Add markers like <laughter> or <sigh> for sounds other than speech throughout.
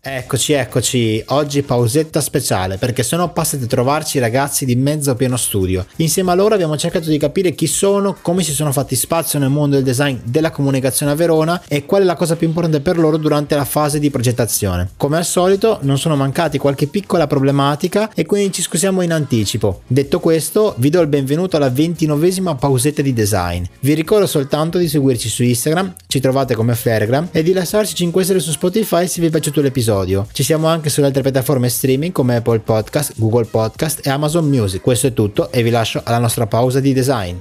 Eccoci, eccoci. Oggi pausetta speciale perché sono passati a trovarci i ragazzi di Mezzo Pieno Studio. Insieme a loro abbiamo cercato di capire chi sono, come si sono fatti spazio nel mondo del design della comunicazione a Verona e qual è la cosa più importante per loro durante la fase di progettazione. Come al solito non sono mancati qualche piccola problematica e quindi ci scusiamo in anticipo. Detto questo, vi do il benvenuto alla ventinovesima pausetta di design. Vi ricordo soltanto di seguirci su Instagram, ci trovate come Fairgram e di lasciarci 5 stelle su Spotify se vi è piaciuto l'episodio episodio. Ci siamo anche sulle altre piattaforme streaming come Apple Podcast, Google Podcast e Amazon Music. Questo è tutto e vi lascio alla nostra pausa di design.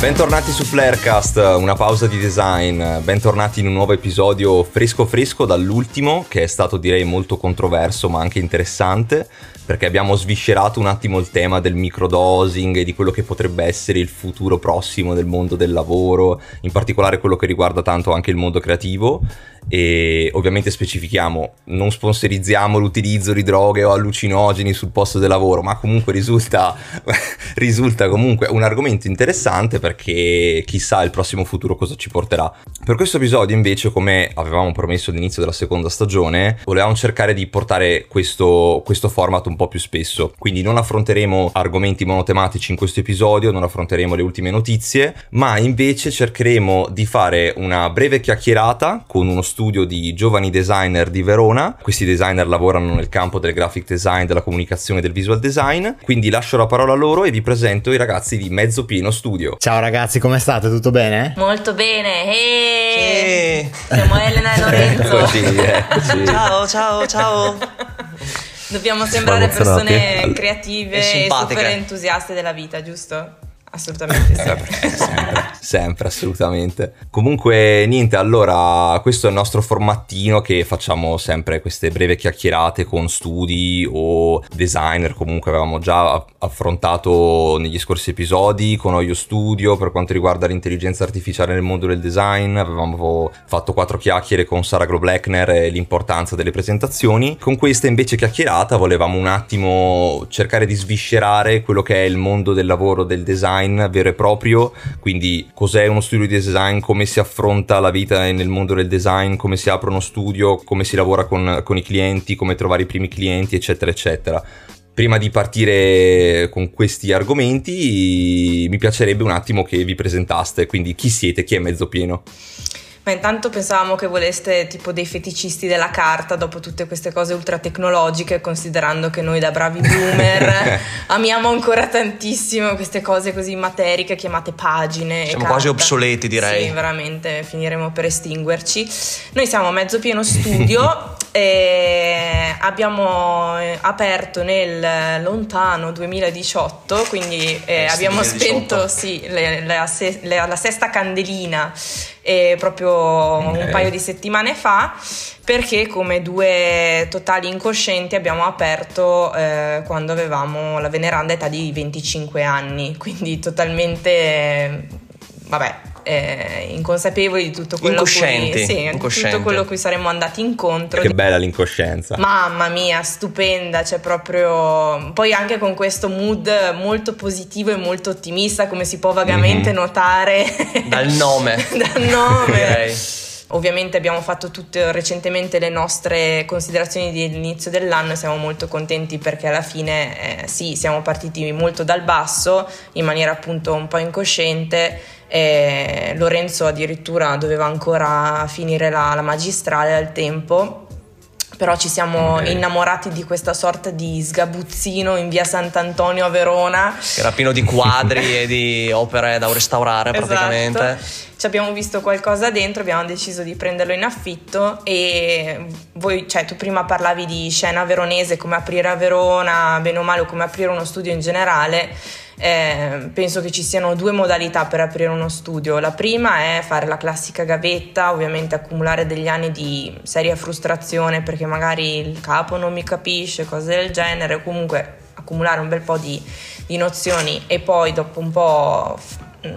Bentornati su Flarecast, una pausa di design, bentornati in un nuovo episodio fresco fresco dall'ultimo che è stato direi molto controverso ma anche interessante perché abbiamo sviscerato un attimo il tema del microdosing e di quello che potrebbe essere il futuro prossimo del mondo del lavoro, in particolare quello che riguarda tanto anche il mondo creativo. E ovviamente specifichiamo non sponsorizziamo l'utilizzo di droghe o allucinogeni sul posto del lavoro ma comunque risulta, <laughs> risulta comunque un argomento interessante perché chissà il prossimo futuro cosa ci porterà. Per questo episodio invece come avevamo promesso all'inizio della seconda stagione volevamo cercare di portare questo, questo format un po' più spesso quindi non affronteremo argomenti monotematici in questo episodio non affronteremo le ultime notizie ma invece cercheremo di fare una breve chiacchierata con uno studio di giovani designer di Verona. Questi designer lavorano nel campo del graphic design, della comunicazione e del visual design. Quindi lascio la parola a loro e vi presento i ragazzi di Mezzo Pieno Studio. Ciao ragazzi, come state? Tutto bene? Molto bene. Sì. Siamo Elena e <laughs> Lorenzo. eccoci, eccoci. Ciao, ciao, ciao. Dobbiamo sembrare persone creative e, e super entusiaste della vita, giusto? Assolutamente sì. sempre, sempre, assolutamente. Comunque, niente, allora, questo è il nostro formattino che facciamo sempre queste breve chiacchierate con studi o designer. Comunque, avevamo già affrontato negli scorsi episodi con Oyo Studio per quanto riguarda l'intelligenza artificiale nel mondo del design. Avevamo fatto quattro chiacchiere con Sara Grobleckner e l'importanza delle presentazioni. Con questa invece chiacchierata volevamo un attimo cercare di sviscerare quello che è il mondo del lavoro del design design vero e proprio, quindi cos'è uno studio di design, come si affronta la vita nel mondo del design, come si apre uno studio, come si lavora con, con i clienti, come trovare i primi clienti, eccetera, eccetera. Prima di partire con questi argomenti mi piacerebbe un attimo che vi presentaste, quindi chi siete, chi è mezzo pieno? Ma intanto pensavamo che voleste tipo dei feticisti della carta dopo tutte queste cose ultra tecnologiche, considerando che noi da bravi boomer <laughs> amiamo ancora tantissimo queste cose così materiche chiamate pagine. Siamo quasi obsoleti direi. Sì, veramente, finiremo per estinguerci. Noi siamo mezzo pieno studio <laughs> e abbiamo eh, aperto nel lontano 2018, quindi eh, abbiamo 2018. spento sì, le, le, le, la sesta candelina eh, proprio okay. un paio di settimane fa perché come due totali incoscienti abbiamo aperto eh, quando avevamo la veneranda età di 25 anni, quindi totalmente vabbè, eh, inconsapevoli di tutto quello. Cui, sì, tutto quello cui saremmo andati incontro. Che bella l'incoscienza. Mamma mia, stupenda, cioè proprio poi anche con questo mood molto positivo e molto ottimista, come si può vagamente mm-hmm. notare dal nome. <laughs> dal nome. <laughs> Ovviamente abbiamo fatto tutte recentemente le nostre considerazioni dell'inizio dell'anno e siamo molto contenti perché alla fine eh, sì, siamo partiti molto dal basso in maniera appunto un po' incosciente Lorenzo addirittura doveva ancora finire la, la magistrale al tempo però ci siamo okay. innamorati di questa sorta di sgabuzzino in via Sant'Antonio a Verona. Che era pieno di quadri e di opere da restaurare esatto. praticamente. Ci abbiamo visto qualcosa dentro, abbiamo deciso di prenderlo in affitto e voi, cioè tu prima parlavi di scena veronese, come aprire a Verona, bene o male, o come aprire uno studio in generale eh, penso che ci siano due modalità per aprire uno studio. La prima è fare la classica gavetta, ovviamente accumulare degli anni di seria frustrazione perché magari il capo non mi capisce, cose del genere, comunque accumulare un bel po' di, di nozioni e poi dopo un po'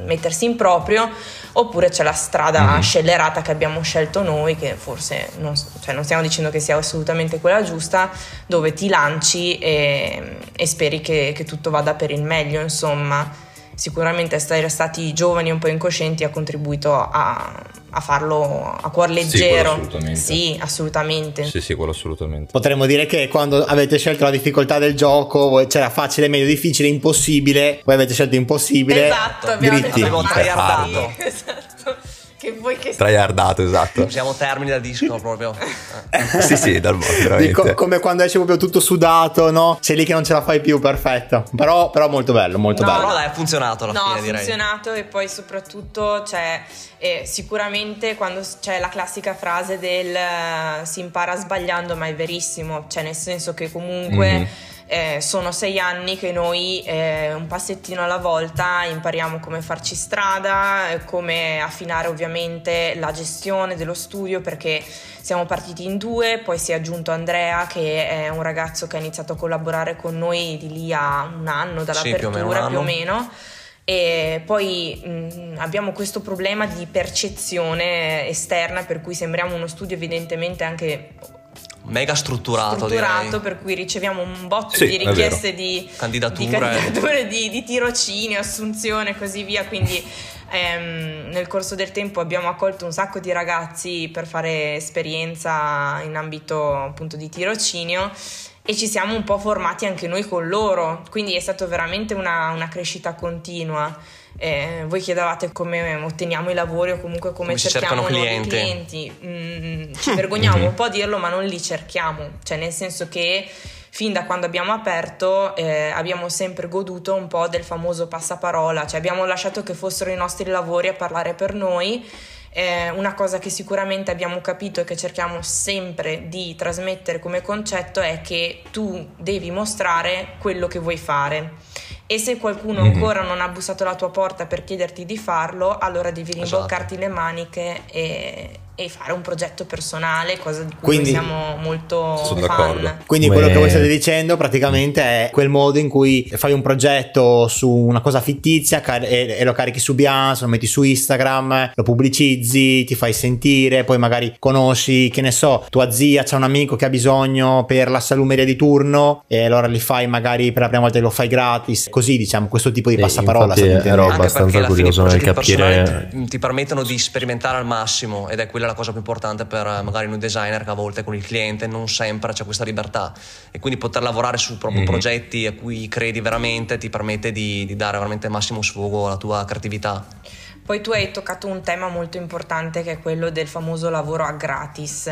mettersi in proprio oppure c'è la strada mm-hmm. scellerata che abbiamo scelto noi che forse non, cioè non, stiamo dicendo che sia assolutamente quella giusta dove ti lanci e, e speri che, che tutto vada per il meglio, insomma sicuramente essere stati giovani e un po' incoscienti ha contribuito a, a farlo a cuor leggero. Sì, assolutamente. Sì, assolutamente. Sì, sì, quello assolutamente. Potremmo dire che quando avete scelto la difficoltà del gioco, c'era facile, meglio, difficile, impossibile, voi avete scelto impossibile. Esatto, abbiamo dritti. detto. Esatto. Vuoi che Tryhardato, esatto. Siamo termini da disco proprio. <laughs> sì, sì, dal mondo, veramente. come quando esce proprio tutto sudato, no? Sei lì che non ce la fai più, perfetto. Però, però molto bello, molto No, bello. Però dai, ha funzionato alla No, fine ha direi. funzionato e poi soprattutto c'è eh, sicuramente quando c'è la classica frase del eh, si impara sbagliando, ma è verissimo, cioè nel senso che comunque Mhm. Eh, sono sei anni che noi eh, un passettino alla volta impariamo come farci strada, eh, come affinare ovviamente la gestione dello studio perché siamo partiti in due, poi si è aggiunto Andrea che è un ragazzo che ha iniziato a collaborare con noi di lì a un anno Sì, più o meno dall'apertura più o meno. E poi mh, abbiamo questo problema di percezione esterna per cui sembriamo uno studio evidentemente anche Mega strutturato, strutturato direi. per cui riceviamo un botto Sì, di richieste di Candidature. di, candidature, di, di tirocini, assunzione e così via quindi <laughs> ehm, nel corso del tempo abbiamo accolto un sacco di ragazzi per fare esperienza in ambito appunto di tirocinio e ci siamo un po' formati anche noi con loro quindi è stata veramente una, una crescita continua Eh, voi chiedevate come otteniamo i lavori o comunque come, Come cerchiamo clienti. clienti Mm, ci <laughs> vergogniamo un po' a dirlo ma non li cerchiamo cioè nel senso che fin da quando abbiamo aperto eh, abbiamo sempre goduto un po' del famoso passaparola, cioè abbiamo lasciato che fossero i nostri lavori a parlare per noi. Eh, una cosa che sicuramente abbiamo capito e che cerchiamo sempre di trasmettere come concetto è che tu devi mostrare quello che vuoi fare. E se qualcuno Mhm. ancora non ha bussato alla tua porta per chiederti di farlo, allora devi Esatto. rimboccarti le maniche e, e fare un progetto personale, cosa di cui Quindi- siamo molto Sono fan. d'accordo. Quindi Come- quello che voi state dicendo praticamente è quel modo in cui fai un progetto su una cosa fittizia car- e, e lo carichi su Behance, lo metti su Instagram, lo pubblicizzi, ti fai sentire, poi magari conosci, che ne so, tua zia, c'è un amico che ha bisogno per la salumeria di turno e allora li fai magari per la prima volta lo fai gratis, così diciamo questo tipo di E passaparola. infatti state ero abbastanza perché alla fine curioso i nel progetti capire- personali ti, permettono di sperimentare al massimo ed è quella la cosa più importante per eh, magari noi designer che a volte con il cliente non sempre c'è questa libertà e quindi poter lavorare su proprio Mhm. progetti a cui credi veramente ti permette di, di dare veramente il massimo sfogo alla tua creatività. Poi tu hai toccato un tema molto importante che è quello del famoso lavoro a gratis.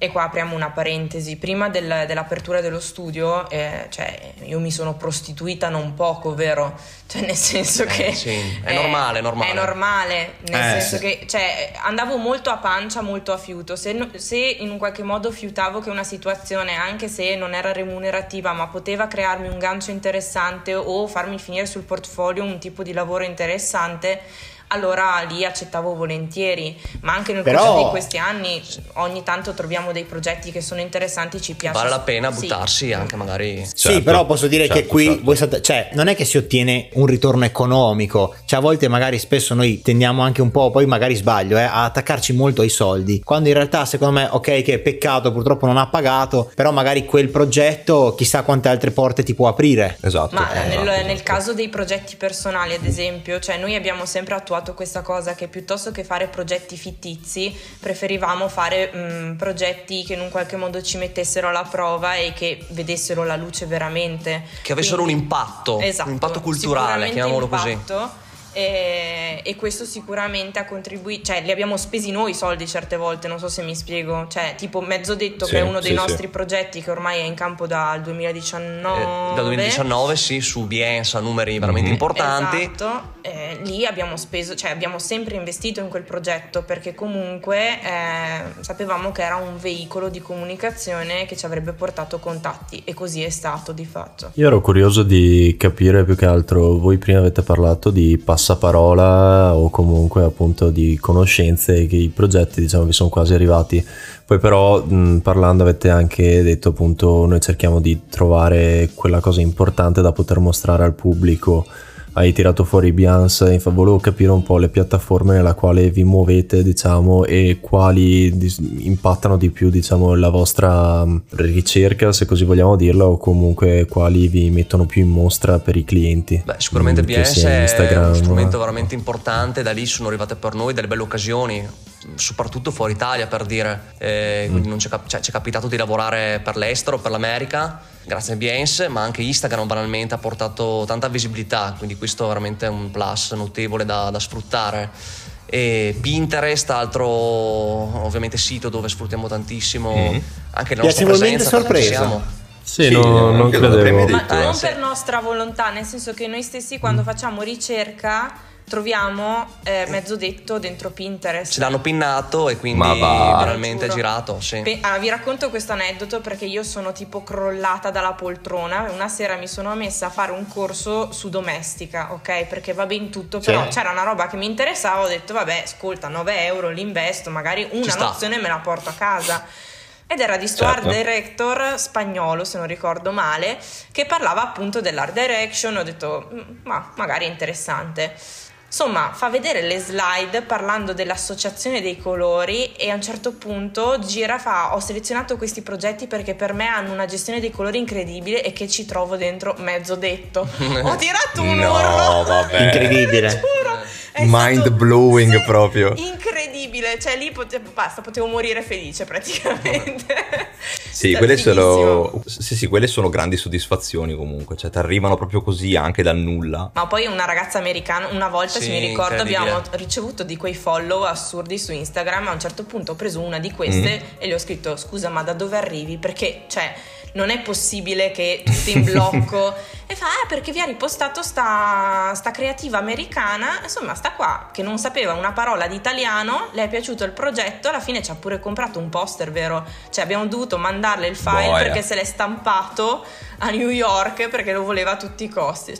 E qua apriamo una parentesi. Prima del- dell'apertura dello studio, eh, cioè, io mi sono prostituita non poco, vero? Cioè, nel senso Eh, che. sì, è <laughs> normale, è normale. È normale, nel Eh, senso sì. che cioè, andavo molto a pancia, molto a fiuto. Se, se in un qualche modo fiutavo che una situazione, anche se non era remunerativa, ma poteva crearmi un gancio interessante o farmi finire sul portfolio un tipo di lavoro interessante, allora lì accettavo volentieri. Ma anche nel Però- corso di questi anni, ogni tanto troviamo dei progetti che sono interessanti, ci piace. Vale la pena sì. buttarsi anche magari... Sì, Certo, però posso dire che certo, qui certo. voi state, cioè, non è che si ottiene un ritorno economico, cioè a volte magari spesso noi tendiamo anche un po', poi magari sbaglio, eh, a attaccarci molto ai soldi, quando in realtà secondo me, ok, che peccato, purtroppo non ha pagato, però magari quel progetto chissà quante altre porte ti può aprire. Esatto. Ma esatto, nel, esatto. nel caso dei progetti personali, ad esempio, cioè noi abbiamo sempre attuato questa cosa che piuttosto che fare progetti fittizi, preferivamo fare mh, progetti che in un qualche modo ci mettessero alla prova e che vedessero la luce veramente. Che avessero Quindi- un impatto, Esatto, un impatto culturale, chiamiamolo così. impatto, E, e questo sicuramente ha contribuito, cioè li abbiamo spesi noi i soldi certe volte, non so se mi spiego, cioè tipo mezzo detto Sì, che è uno dei sì, nostri sì. progetti che ormai è in campo dal 2019. Eh, dal 2019 sì, su Behance a numeri veramente Mhm. importanti. Esatto, eh, lì abbiamo speso, cioè abbiamo sempre investito in quel progetto perché comunque eh, sapevamo che era un veicolo di comunicazione che ci avrebbe portato contatti e così è stato di fatto. Io ero curioso di capire più che altro, voi prima avete parlato di passaparola o comunque appunto di conoscenze che i progetti diciamo vi sono quasi arrivati, poi però mh, parlando avete anche detto appunto noi cerchiamo di trovare quella cosa importante da poter mostrare al pubblico hai tirato fuori Beyoncé, volevo capire un po' le piattaforme nella quale vi muovete, diciamo, e quali dis- impattano di più, diciamo, la vostra ricerca, se così vogliamo dirla, o comunque quali vi mettono più in mostra per i clienti. Beh, sicuramente Beyoncé è uno strumento veramente importante, da lì sono arrivate per noi delle belle occasioni, soprattutto fuori Italia per dire, eh, mm. quindi non ci è, cioè, ci è capitato di lavorare per l'estero, per l'America grazie a Behance, ma anche Instagram banalmente ha portato tanta visibilità, quindi questo è veramente un plus notevole da, da sfruttare. E Pinterest, altro ovviamente sito dove sfruttiamo tantissimo mm. anche la nostra presenza. sorpresa. Sì, sì no, non credevo. Ma non per nostra volontà, nel senso che noi stessi quando mm. facciamo ricerca troviamo eh, mezzo detto dentro Pinterest. Ce l'hanno pinnato e quindi veramente girato. Sì. Pe- allora, vi racconto questo aneddoto perché io sono tipo crollata dalla poltrona. Una sera mi sono messa a fare un corso su domestica, ok? Perché va ben tutto, però sì. c'era una roba che mi interessava. Ho detto, vabbè, ascolta, 9 euro l'investo, magari una nozione me la porto a casa ed era di sto certo. art director spagnolo, se non ricordo male, che parlava appunto dell'art direction. Ho detto, mm, ma magari è interessante. Insomma, fa vedere le slide parlando dell'associazione dei colori e a un certo punto gira fa ho selezionato questi progetti perché per me hanno una gestione dei colori incredibile e che ci trovo dentro mezzo detto. <laughs> ho tirato un no, urlo. Vabbè. Incredibile. <laughs> Giuro. Mind blowing sì, proprio. Incredibile, cioè lì potevo, basta, potevo morire felice praticamente. <laughs> sì, quelle sono, sì, sì, quelle sono grandi soddisfazioni comunque, cioè ti arrivano proprio così anche dal nulla. Ma poi una ragazza americana, una volta sì, se mi ricordo abbiamo ricevuto di quei follow assurdi su Instagram, a un certo punto ho preso una di queste mm. e le ho scritto scusa ma da dove arrivi? Perché cioè non è possibile che tutti in blocco. <laughs> E fa ah perché vi ha ripostato sta, sta creativa americana. Insomma sta qua che non sapeva una parola di italiano le è piaciuto il progetto alla fine ci ha pure comprato un poster vero? Cioè abbiamo dovuto mandarle il file Boia. perché se l'è stampato a New York perché lo voleva a tutti i costi.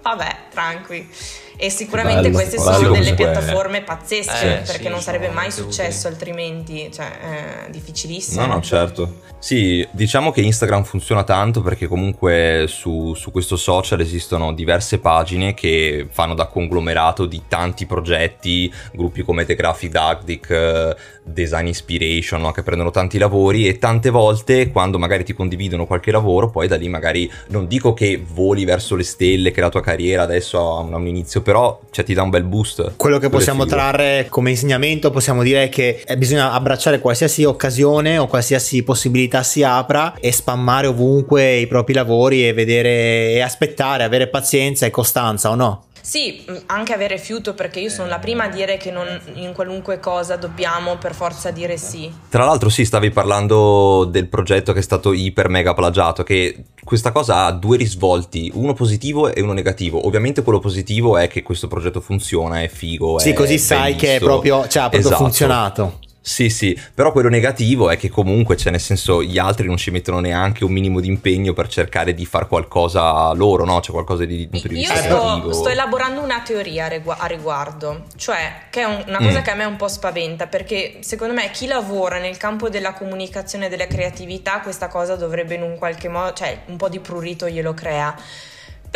Vabbè tranqui e sicuramente bello, queste bello, sono delle piattaforme pazzesche eh, perché sì, non sarebbe mai successo altrimenti, cioè è difficilissimo. No, no, certo. Sì, diciamo che Instagram funziona tanto perché comunque su, su questo social esistono diverse pagine che fanno da conglomerato di tanti progetti, gruppi come The Graphic Dactic, Design Inspiration, no? che prendono tanti lavori e tante volte quando magari ti condividono qualche lavoro, poi da lì magari non dico che voli verso le stelle, che la tua carriera adesso ha un, un inizio però cioè, ti dà un bel boost. Quello che possiamo trarre come insegnamento possiamo dire che eh, bisogna abbracciare qualsiasi occasione o qualsiasi possibilità si apra e spammare ovunque i propri lavori e vedere e aspettare, avere pazienza e costanza o no? Sì, mm, anche avere fiuto perché io sono la prima a dire che non, in qualunque cosa dobbiamo per forza dire sì. Tra l'altro sì, stavi parlando del progetto che è stato iper mega plagiato, che questa cosa ha due risvolti, uno positivo e uno negativo. Ovviamente quello positivo è che questo progetto funziona, è figo. Sì, è così sai che è proprio, cioè, ha proprio esatto. funzionato. Sì, sì, però quello negativo è che comunque, cioè nel senso, gli altri non ci mettono neanche un minimo di impegno per cercare di fare qualcosa loro, no? C'è qualcosa di punto di vista io sto, sto, elaborando una teoria a riguardo, cioè che è un, una cosa mm. che a me un po' spaventa, perché secondo me chi lavora nel campo della comunicazione e della creatività questa cosa dovrebbe in un qualche modo, cioè un po' di prurito glielo crea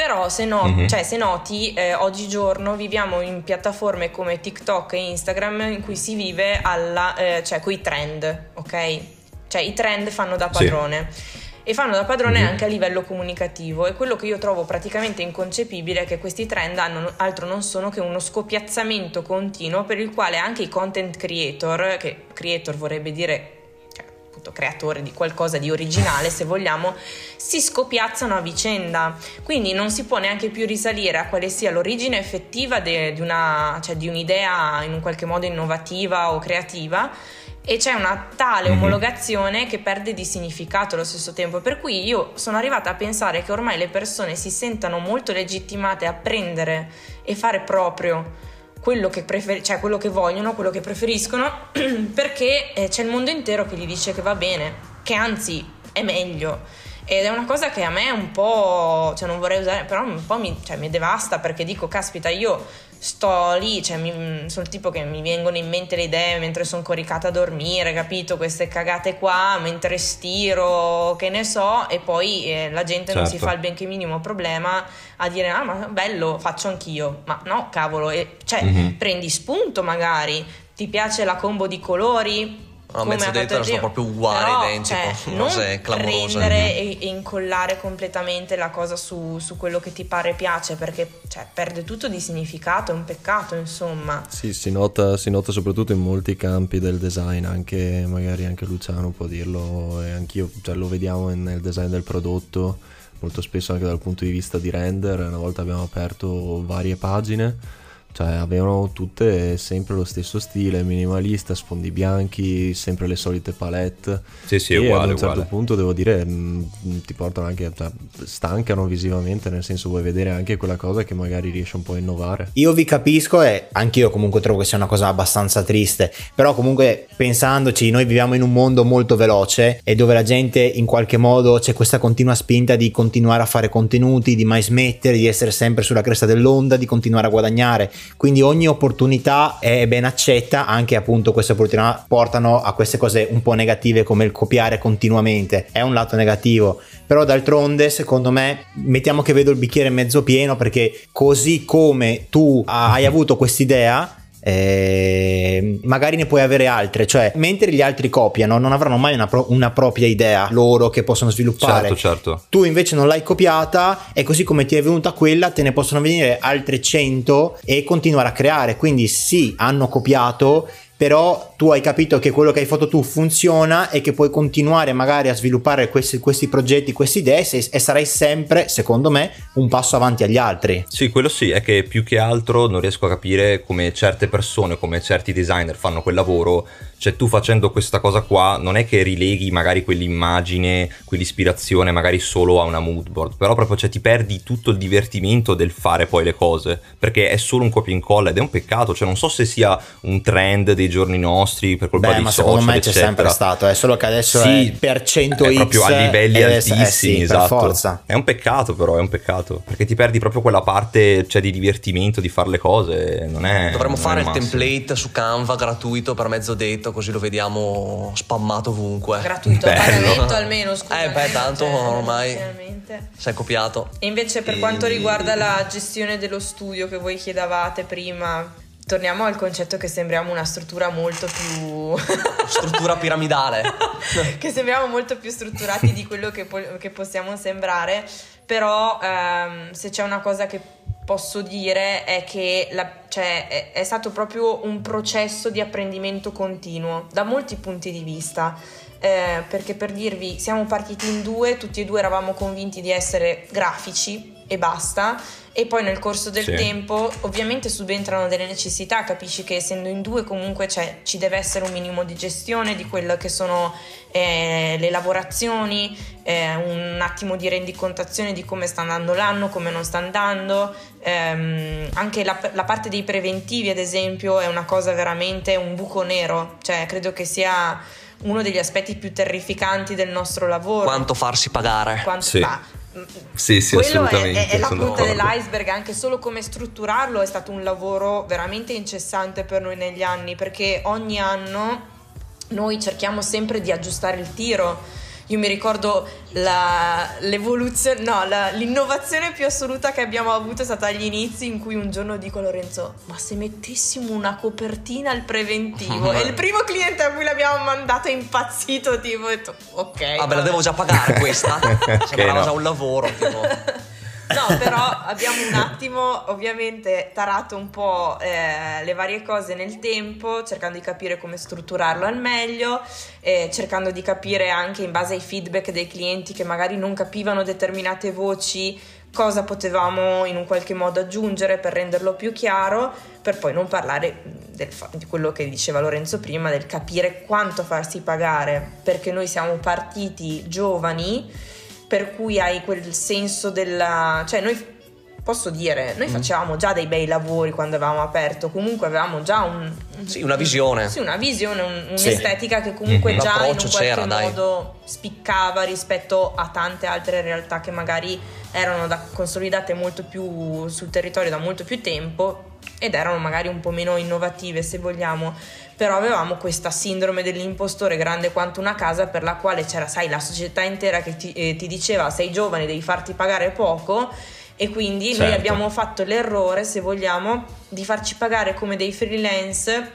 però se, no, mm-hmm. cioè, se noti, eh, oggigiorno viviamo in piattaforme come TikTok e Instagram in cui si vive alla, eh, cioè, con i trend, ok? Cioè i trend fanno da padrone. Sì. E fanno da padrone mm-hmm. anche a livello comunicativo e quello che io trovo praticamente inconcepibile è che questi trend hanno altro non sono che uno scopiazzamento continuo per il quale anche i content creator, che creator vorrebbe dire appunto creatore di qualcosa di originale, se vogliamo, si scopiazzano a vicenda. Quindi non si può neanche più risalire a quale sia l'origine effettiva de, di, una, cioè di un'idea in un qualche modo innovativa o creativa e c'è una tale mm-hmm. omologazione che perde di significato allo stesso tempo. Per cui io sono arrivata a pensare che ormai le persone si sentano molto legittimate a prendere e fare proprio quello che, prefer- cioè quello che vogliono, quello che preferiscono, <clears throat> perché eh, c'è il mondo intero che gli dice che va bene, che anzi è meglio. ed è una cosa che a me un po', cioè non vorrei usare, però un po' mi, cioè, mi devasta perché dico, caspita, io sto lì, cioè mi, sono il tipo che mi vengono in mente le idee mentre sono coricata a dormire, capito? Queste cagate qua, mentre stiro, che ne so, e poi eh, la gente certo. non si certo. fa il benché minimo problema a dire ah ma bello, faccio anch'io, ma no cavolo, e, cioè mm-hmm. prendi spunto magari, ti piace la combo di colori, No, mezzo dentro sono proprio uguali, Però, identico. Cioè, non cose prendere e, e, incollare completamente la cosa su, su, quello che ti pare piace, perché cioè, perde tutto di significato, è un peccato, insomma. Sì, si nota, si nota soprattutto in molti campi del design, anche magari anche Luciano può dirlo, e anch'io, cioè, lo vediamo nel design del prodotto, molto spesso anche dal punto di vista di render. Una volta abbiamo aperto varie pagine cioè avevano tutte sempre lo stesso stile, minimalista, sfondi bianchi, sempre le solite palette. Sì, sì, e uguale, ad un certo uguale. punto devo dire mh, mm, ti portano anche, cioè, stancano visivamente, nel senso vuoi vedere anche quella cosa che magari riesce un po' a innovare. Io vi capisco e anch'io comunque trovo che sia una cosa abbastanza triste, però comunque pensandoci noi viviamo in un mondo molto veloce e dove la gente in qualche modo c'è questa continua spinta di continuare a fare contenuti, di mai smettere, di essere sempre sulla cresta dell'onda, di continuare a guadagnare quindi ogni opportunità è ben accetta, anche appunto queste opportunità portano a queste cose un po' negative come il copiare continuamente, è un lato negativo, però d'altronde secondo me mettiamo che vedo il bicchiere mezzo pieno perché così come tu hai avuto quest'idea eh, magari ne puoi avere altre, cioè mentre gli altri copiano non avranno mai una, pro- una, propria idea loro che possono sviluppare. Certo, certo. Tu invece non l'hai copiata e così come ti è venuta quella te ne possono venire altre 100 e continuare a creare. Quindi sì, hanno copiato però tu hai capito che quello che hai fatto tu funziona e che puoi continuare magari a sviluppare questi, questi progetti, queste idee e sarai sempre, secondo me, un passo avanti agli altri. Sì, quello sì, è che più che altro non riesco a capire come certe persone, come certi designer fanno quel lavoro, cioè tu facendo questa cosa qua non è che rileghi magari quell'immagine, quell'ispirazione magari solo a una mood board, però proprio cioè, ti perdi tutto il divertimento del fare poi le cose, perché è solo un copia e incolla ed è un peccato, cioè non so se sia un trend dei giorni nostri per colpa Beh, dei ma social, secondo me eccetera. c'è sempre stato, è solo che adesso sì, è per 100 è proprio a livelli altissimi, eh sì, esatto. forza. È un peccato però, è un peccato, perché ti perdi proprio quella parte cioè, di divertimento, di fare le cose, non è Dovremmo non fare è il, il template su Canva gratuito per mezzo detto, così lo vediamo spammato ovunque. Gratuito a pagamento almeno, scusa. Eh beh, tanto cioè, ormai sei copiato. E invece per e... quanto riguarda la gestione dello studio che voi chiedavate prima, torniamo al concetto che sembriamo una struttura molto più... <laughs> struttura piramidale. <laughs> che sembriamo molto più strutturati di quello che, po- che possiamo sembrare, però ehm, se c'è una cosa che posso dire è che la, cioè, è, è stato proprio un processo di apprendimento continuo da molti punti di vista. Eh, perché per dirvi, siamo partiti in due, tutti e due eravamo convinti di essere grafici e basta e poi nel corso del sì. tempo ovviamente subentrano delle necessità, capisci che essendo in due comunque ci deve essere un minimo di gestione di quelle che sono eh, le lavorazioni, eh, un attimo di rendicontazione di come sta andando l'anno, come non sta andando, ehm, anche la, la parte dei preventivi ad esempio è una cosa veramente un buco nero, cioè credo che sia uno degli aspetti più terrificanti del nostro lavoro. Quanto farsi pagare. Quanto sì. fa sì, sì, Quello assolutamente. È, è, è la punta dell'iceberg, anche solo come strutturarlo è stato un lavoro veramente incessante per noi negli anni, perché ogni anno noi cerchiamo sempre di aggiustare il tiro io mi ricordo la, l'evoluzione, no, la, l'innovazione più assoluta che abbiamo avuto è stata agli inizi in cui un giorno dico a Lorenzo, ma se mettessimo una copertina al preventivo? <laughs> e il primo cliente a cui l'abbiamo mandato è impazzito, tipo, detto, ok. Ah, beh, la devo già pagare questa? <laughs> Sembrava no. già un lavoro, tipo. <laughs> No, però abbiamo un attimo ovviamente tarato un po' eh, le varie cose nel tempo, cercando di capire come strutturarlo al meglio, eh, cercando di capire anche in base ai feedback dei clienti che magari non capivano determinate voci cosa potevamo in un qualche modo aggiungere per renderlo più chiaro, per poi non parlare del, di quello che diceva Lorenzo prima, del capire quanto farsi pagare, perché noi siamo partiti giovani per cui hai quel senso della... cioè noi posso dire, noi mm. facevamo già dei bei lavori quando avevamo aperto, comunque avevamo già un, sì, una visione. Sì, una visione, un, un'estetica sì. che comunque mm-hmm. già in un qualche modo dai. spiccava rispetto a tante altre realtà che magari erano da, consolidate molto più sul territorio da molto più tempo ed erano magari un po' meno innovative se vogliamo, però avevamo questa sindrome dell'impostore grande quanto una casa per la quale c'era, sai, la società intera che ti, eh, ti diceva sei giovane, devi farti pagare poco e quindi certo. noi abbiamo fatto l'errore, se vogliamo, di farci pagare come dei freelance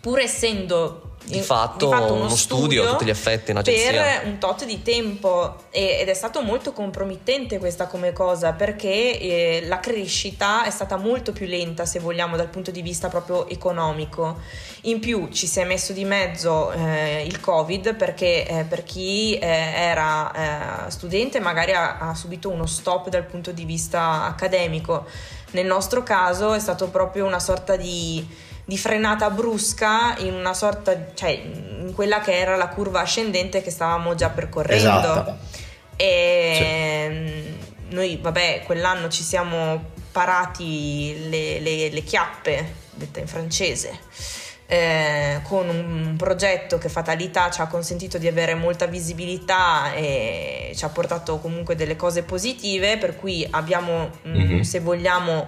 pur essendo di fatto, di fatto uno, uno studio, studio a tutti gli effetti. Per un tot di tempo e, ed è stato molto compromettente questa come cosa perché eh, la crescita è stata molto più lenta se vogliamo dal punto di vista proprio economico. In più ci si è messo di mezzo eh, il Covid perché eh, per chi eh, era eh, studente magari ha, ha subito uno stop dal punto di vista accademico. Nel nostro caso è stato proprio una sorta di di frenata brusca in una sorta, cioè in quella che era la curva ascendente che stavamo già percorrendo. Esatto. E sì. noi, vabbè, quell'anno ci siamo parati le, le, le chiappe, detta in francese. Eh, con un progetto che Fatalità ci ha consentito di avere molta visibilità e ci ha portato comunque delle cose positive, per cui abbiamo, mm-hmm. se vogliamo,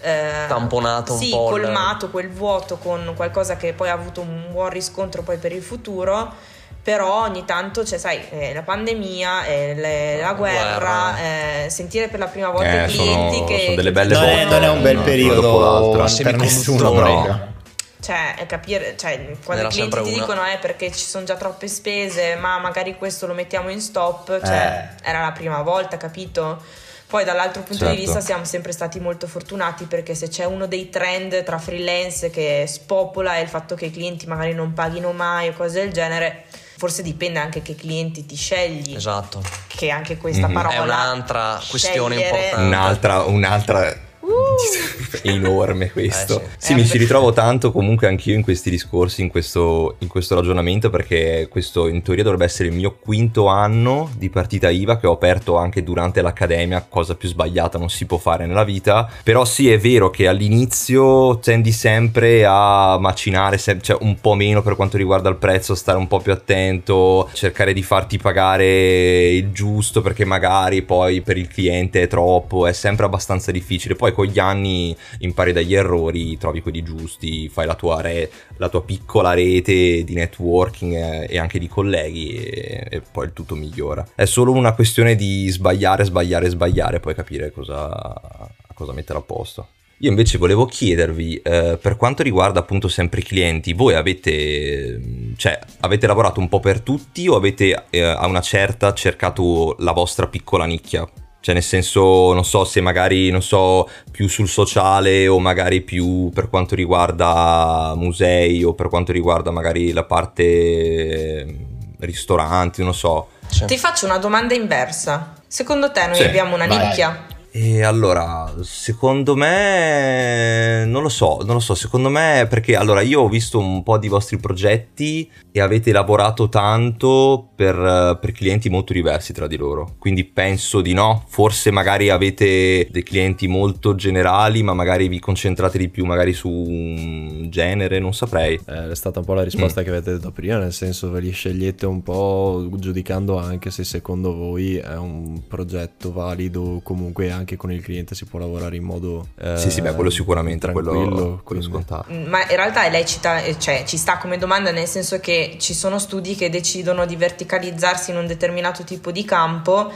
eh, tamponato un sì, po'. colmato il... quel vuoto con qualcosa che poi ha avuto un buon riscontro poi per il futuro. Però ogni tanto c'è, sai, eh, la pandemia, eh, le, la guerra, guerra. Eh, sentire per la prima volta eh, i clienti sono, che. Sono delle belle non, è, non è un bel no, periodo per nessuno proprio. Cioè, capire, cioè, quando i clienti ti una. dicono eh perché ci sono già troppe spese, ma magari questo lo mettiamo in stop, cioè, eh. era la prima volta, capito? Poi dall'altro punto certo. di vista siamo sempre stati molto fortunati perché se c'è uno dei trend tra freelance che spopola è il fatto che i clienti magari non paghino mai o cose del genere, forse dipende anche che clienti ti scegli. Esatto. Che anche questa mm-hmm. parola è un'altra questione importante. Un'altra, un'altra <laughs> enorme questo. Eh sì, sì mi ci ritrovo tanto comunque anch'io in questi discorsi, in questo, in questo, ragionamento, perché questo in teoria dovrebbe essere il mio quinto anno di partita IVA che ho aperto anche durante l'accademia, cosa più sbagliata non si può fare nella vita. Però sì, è vero che all'inizio tendi sempre a macinare cioè un po' meno per quanto riguarda il prezzo, stare un po' più attento, cercare di farti pagare il giusto perché magari poi per il cliente è troppo, è sempre abbastanza difficile. Poi con gli anni impari dagli errori, trovi quelli giusti, fai la tua, re, la tua piccola rete di networking e, e anche di colleghi e, e, poi il tutto migliora. È solo una questione di sbagliare, sbagliare, sbagliare, poi capire cosa, cosa mettere a posto. Io invece volevo chiedervi, eh, per quanto riguarda appunto sempre i clienti, voi avete, cioè, avete lavorato un po' per tutti o avete eh, a una certa cercato la vostra piccola nicchia? Cioè, nel senso, non so se magari, non so, più sul sociale o magari più per quanto riguarda musei o per quanto riguarda magari la parte ehm, ristoranti, non so. Cioè. Ti faccio una domanda inversa. Secondo te noi sì, abbiamo una vai. nicchia? E allora, secondo me, non lo so, non lo so, secondo me perché allora io ho visto un po' di vostri progetti e avete lavorato tanto per, per, clienti molto diversi tra di loro, quindi penso di no, forse magari avete dei clienti molto generali ma magari vi concentrate di più magari su un genere, non saprei. Eh, è stata un po' la risposta mm. che avete detto prima, nel senso ve li scegliete un po' giudicando anche se secondo voi è un progetto valido comunque anche con il cliente si può lavorare in modo eh, sì sì beh quello sicuramente quello, quello scontato ma in realtà lei cita, cioè, ci sta come domanda nel senso che ci sono studi che decidono di verticalizzarsi in un determinato tipo di campo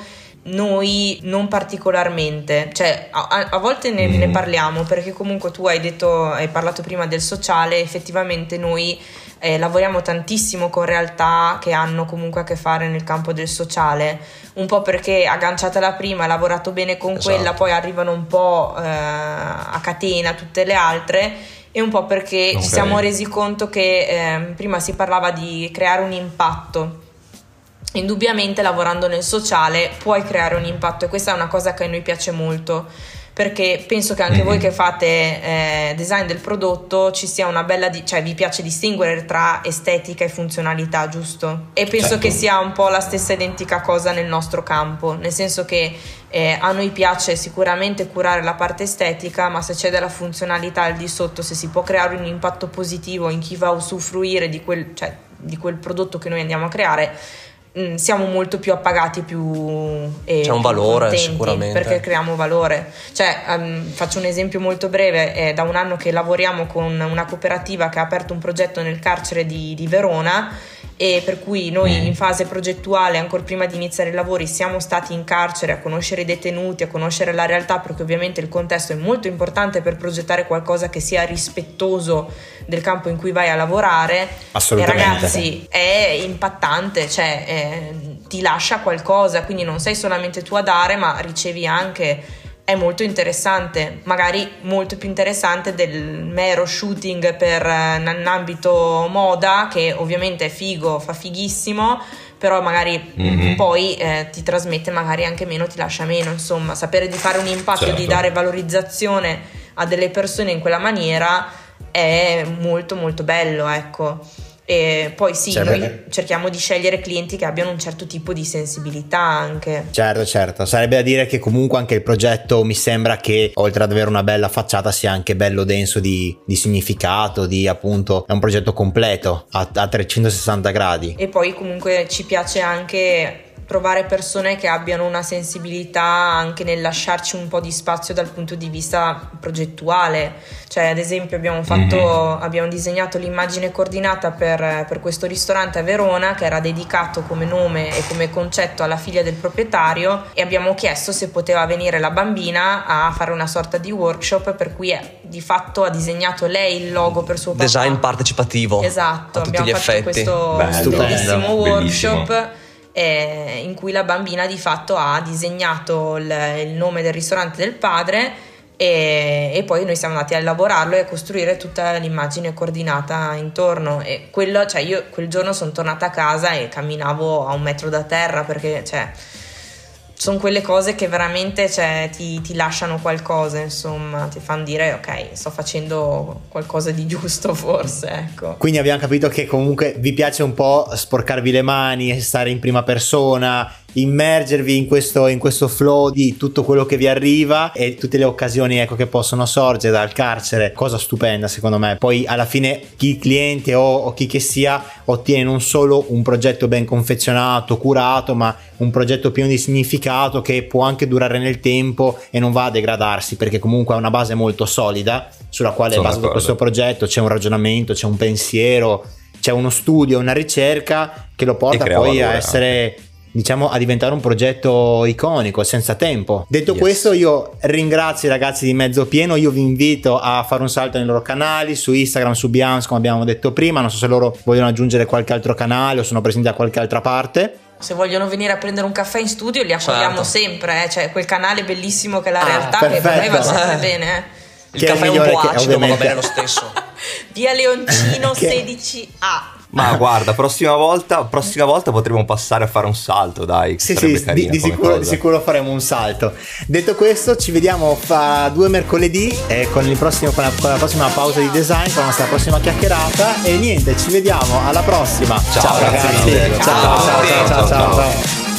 noi non particolarmente, cioè a, a volte ne, mm. ne, parliamo perché comunque tu hai detto, hai parlato prima del sociale, effettivamente noi eh, lavoriamo tantissimo con realtà che hanno comunque a che fare nel campo del sociale, un po' perché agganciata la prima, ha lavorato bene con esatto. quella, poi arrivano un po' eh, a catena tutte le altre e un po' perché okay. ci siamo resi conto che eh, prima si parlava di creare un impatto Indubbiamente lavorando nel sociale puoi creare un impatto e questa è una cosa che a noi piace molto perché penso che anche mm-hmm. voi che fate eh, design del prodotto ci sia una bella, di- cioè vi piace distinguere tra estetica e funzionalità, giusto? E penso certo. che sia un po' la stessa identica cosa nel nostro campo, nel senso che eh, a noi piace sicuramente curare la parte estetica, ma se c'è della funzionalità al di sotto, se si può creare un impatto positivo in chi va a usufruire di quel, cioè, di quel prodotto che noi andiamo a creare, Mm, siamo molto più appagati più e c'è un valore sicuramente. perché creiamo valore. Cioè um, faccio un esempio molto breve è da un anno che lavoriamo con una cooperativa che ha aperto un progetto nel carcere di, di Verona e per cui noi mm. in fase progettuale, ancora prima di iniziare i lavori, siamo stati in carcere a conoscere i detenuti, a conoscere la realtà, perché ovviamente il contesto è molto importante per progettare qualcosa che sia rispettoso del campo in cui vai a lavorare. Assolutamente. E ragazzi, è impattante, cioè eh, ti lascia qualcosa, quindi non sei solamente tu a dare, ma ricevi anche è molto interessante, magari molto più interessante del mero shooting per un ambito moda che ovviamente è figo, fa fighissimo, però magari mm-hmm. poi eh, ti trasmette magari anche meno, ti lascia meno, insomma, sapere di fare un impatto, certo. di dare valorizzazione a delle persone in quella maniera è molto molto bello, ecco. E poi sì, cioè, noi cerchiamo di scegliere clienti che abbiano un certo tipo di sensibilità anche. Certo, certo. Sarebbe da dire che comunque anche il progetto mi sembra che oltre ad avere una bella facciata sia anche bello denso di, di significato, di appunto è un progetto completo a, a 360 gradi. E poi comunque ci piace anche trovare persone che abbiano una sensibilità anche nel lasciarci un po' di spazio dal punto di vista progettuale. Cioè, ad esempio, abbiamo, fatto, mm-hmm. abbiamo disegnato l'immagine coordinata per, per, questo ristorante a Verona che era dedicato come nome e come concetto alla figlia del proprietario e abbiamo chiesto se poteva venire la bambina a fare una sorta di workshop per cui è, di fatto ha disegnato lei il logo per suo papà. Design partecipativo. Esatto, abbiamo fatto effetti. questo Bello. bellissimo workshop. Bellissimo eh, in cui la bambina di fatto ha disegnato il, il nome del ristorante del padre e, e, poi noi siamo andati a elaborarlo e a costruire tutta l'immagine coordinata intorno. E quello, cioè io quel giorno sono tornata a casa e camminavo a un metro da terra perché cioè sono quelle cose che veramente cioè, ti, ti, lasciano qualcosa, insomma, ti fanno dire ok, sto facendo qualcosa di giusto <laughs> forse, ecco. Quindi abbiamo capito che comunque vi piace un po' sporcarvi le mani, stare in prima persona, immergervi in questo, in questo flow di tutto quello che vi arriva e tutte le occasioni ecco, che possono sorgere dal carcere, cosa stupenda secondo me. Poi alla fine chi cliente o, o chi che sia ottiene non solo un progetto ben confezionato, curato, ma un progetto pieno di significato che può anche durare nel tempo e non va a degradarsi perché comunque ha una base molto solida sulla quale Sono è basato questo progetto, c'è un ragionamento, c'è un pensiero, c'è uno studio, una ricerca che lo porta poi a essere diciamo a diventare un progetto iconico senza tempo detto yes. questo io ringrazio i ragazzi di mezzo pieno io vi invito a fare un salto nei loro canali su Instagram su Beyoncé come abbiamo detto prima non so se loro vogliono aggiungere qualche altro canale o sono presenti da qualche altra parte se vogliono venire a prendere un caffè in studio li accogliamo certo. sempre eh? cioè quel canale bellissimo che è la ah, realtà perfetto. che per noi va sempre bene eh? il che caffè è un po' acido ma va bene lo stesso <laughs> via Leoncino <laughs> 16A ma guarda, prossima volta, prossima volta potremo passare a fare un salto, dai. Sì, sì, di, di, sicuro, di, sicuro, faremo un salto. Detto questo, ci vediamo fra due mercoledì eh, con, prossimo, con, la, con, la, prossima pausa di design, con la nostra prossima chiacchierata. E niente, ci vediamo alla prossima. Ciao, ciao ragazzi. ciao, ciao, ciao. ciao. ciao. ciao.